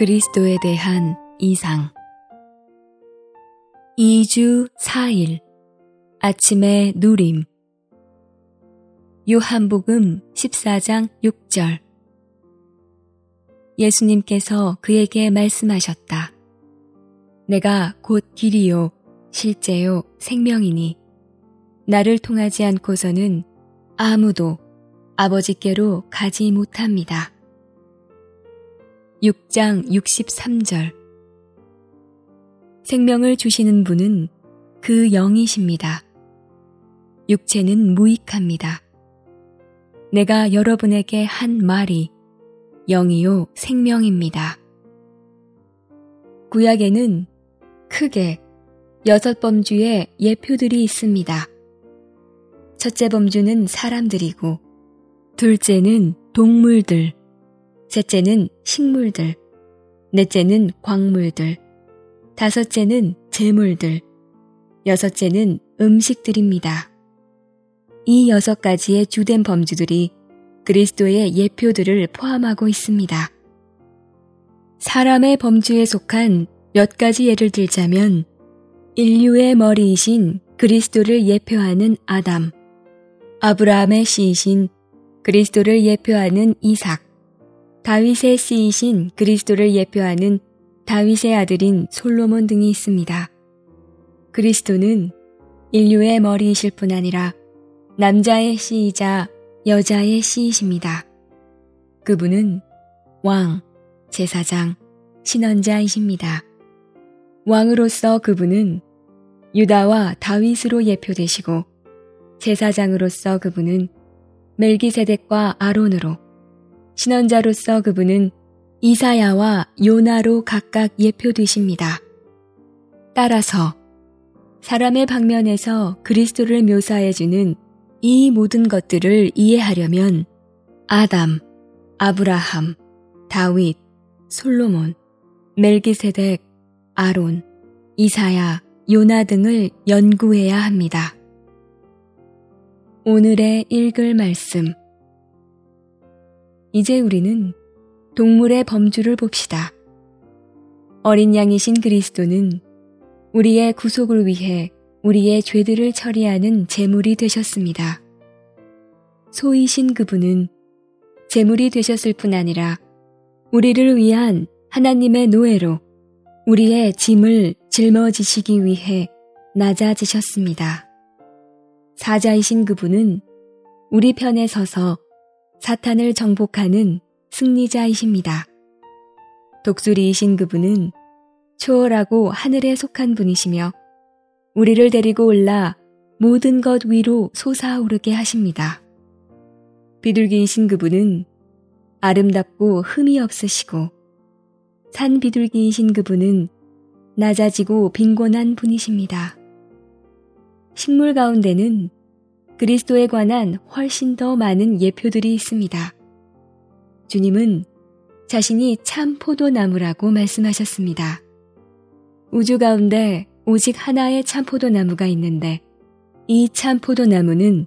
그리스도에 대한 이상 2주 4일 아침의 누림 요한복음 14장 6절 예수님께서 그에게 말씀하셨다. 내가 곧 길이요, 실제요, 생명이니 나를 통하지 않고서는 아무도 아버지께로 가지 못합니다. 6장 63절 생명을 주시는 분은 그 영이십니다. 육체는 무익합니다. 내가 여러분에게 한 말이 영이요 생명입니다. 구약에는 크게 여섯 범주의 예표들이 있습니다. 첫째 범주는 사람들이고, 둘째는 동물들, 셋째는 식물들, 넷째는 광물들, 다섯째는 재물들, 여섯째는 음식들입니다. 이 여섯 가지의 주된 범주들이 그리스도의 예표들을 포함하고 있습니다. 사람의 범주에 속한 몇 가지 예를 들자면 인류의 머리이신 그리스도를 예표하는 아담, 아브라함의 씨이신 그리스도를 예표하는 이삭, 다윗의 씨이신 그리스도를 예표하는 다윗의 아들인 솔로몬 등이 있습니다. 그리스도는 인류의 머리이실 뿐 아니라 남자의 씨이자 여자의 씨이십니다. 그분은 왕, 제사장, 신원자이십니다. 왕으로서 그분은 유다와 다윗으로 예표되시고 제사장으로서 그분은 멜기세덱과 아론으로 신원자로서 그분은 이사야와 요나로 각각 예표되십니다. 따라서 사람의 방면에서 그리스도를 묘사해주는 이 모든 것들을 이해하려면 아담, 아브라함, 다윗, 솔로몬, 멜기세덱, 아론, 이사야, 요나 등을 연구해야 합니다. 오늘의 읽을 말씀 이제 우리는 동물의 범주를 봅시다. 어린 양이신 그리스도는 우리의 구속을 위해 우리의 죄들을 처리하는 제물이 되셨습니다. 소이신 그분은 제물이 되셨을 뿐 아니라 우리를 위한 하나님의 노예로 우리의 짐을 짊어지시기 위해 낮아지셨습니다. 사자이신 그분은 우리 편에 서서 사탄을 정복하는 승리자이십니다. 독수리이신 그분은 초월하고 하늘에 속한 분이시며 우리를 데리고 올라 모든 것 위로 솟아오르게 하십니다. 비둘기이신 그분은 아름답고 흠이 없으시고 산 비둘기이신 그분은 낮아지고 빈곤한 분이십니다. 식물 가운데는 그리스도에 관한 훨씬 더 많은 예표들이 있습니다. 주님은 자신이 참 포도나무라고 말씀하셨습니다. 우주 가운데 오직 하나의 참 포도나무가 있는데 이 참 포도나무는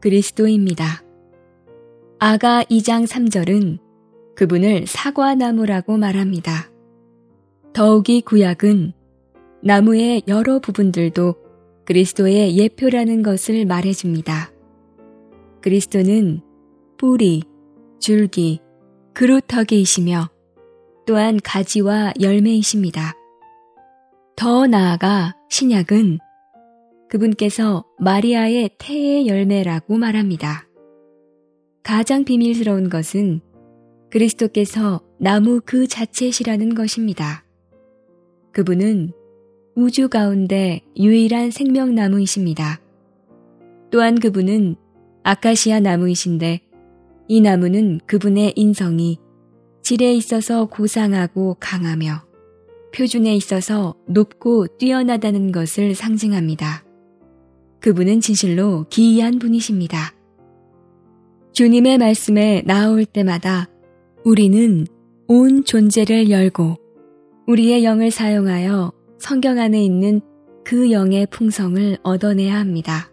그리스도입니다. 아가 2장 3절은 그분을 사과나무라고 말합니다. 더욱이 구약은 나무의 여러 부분들도 그리스도의 예표라는 것을 말해줍니다. 그리스도는 뿌리, 줄기, 그루터기이시며 또한 가지와 열매이십니다. 더 나아가 신약은 그분께서 마리아의 태의 열매라고 말합니다. 가장 비밀스러운 것은 그리스도께서 나무 그 자체시라는 것입니다. 그분은 우주 가운데 유일한 생명나무이십니다. 또한 그분은 아카시아 나무이신데 이 나무는 그분의 인성이 질에 있어서 고상하고 강하며 표준에 있어서 높고 뛰어나다는 것을 상징합니다. 그분은 진실로 기이한 분이십니다. 주님의 말씀에 나올 때마다 우리는 온 존재를 열고 우리의 영을 사용하여 성경 안에 있는 그 영의 풍성을 얻어내야 합니다.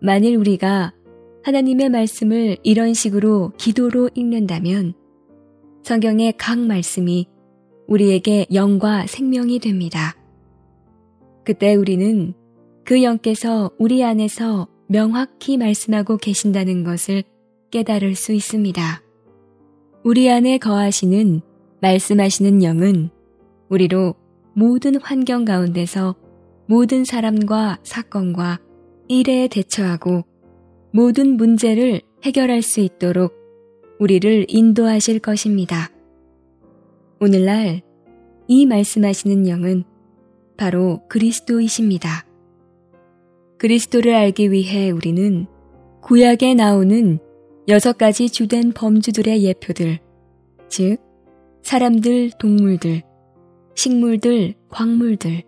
만일 우리가 하나님의 말씀을 이런 식으로 기도로 읽는다면 성경의 각 말씀이 우리에게 영과 생명이 됩니다. 그때 우리는 그 영께서 우리 안에서 명확히 말씀하고 계신다는 것을 깨달을 수 있습니다. 우리 안에 거하시는 말씀하시는 영은 우리로 모든 환경 가운데서 모든 사람과 사건과 일에 대처하고 모든 문제를 해결할 수 있도록 우리를 인도하실 것입니다. 오늘날 이 말씀하시는 영은 바로 그리스도이십니다. 그리스도를 알기 위해 우리는 구약에 나오는 여섯 가지 주된 범주들의 예표들, 즉, 사람들, 동물들, 식물들, 광물들,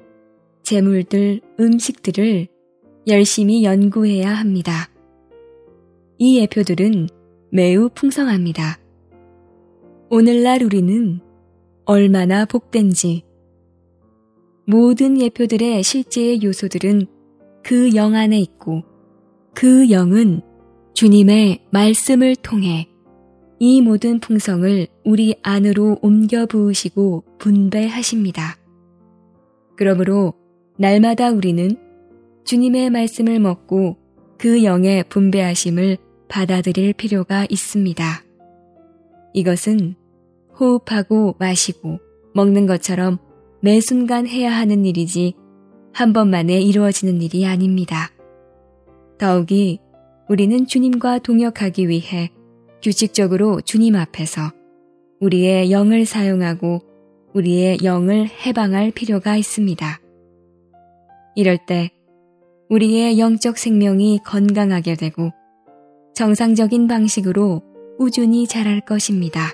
재물들, 음식들을 열심히 연구해야 합니다. 이 예표들은 매우 풍성합니다. 오늘날 우리는 얼마나 복된지 모든 예표들의 실제의 요소들은 그 영 안에 있고 그 영은 주님의 말씀을 통해 이 모든 풍성을 우리 안으로 옮겨 부으시고 분배하십니다. 그러므로 날마다 우리는 주님의 말씀을 먹고 그 영의 분배하심을 받아들일 필요가 있습니다. 이것은 호흡하고 마시고 먹는 것처럼 매 순간 해야 하는 일이지 한 번만에 이루어지는 일이 아닙니다. 더욱이 우리는 주님과 동역하기 위해 규칙적으로 주님 앞에서 우리의 영을 사용하고 우리의 영을 해방할 필요가 있습니다. 이럴 때 우리의 영적 생명이 건강하게 되고 정상적인 방식으로 꾸준히 자랄 것입니다.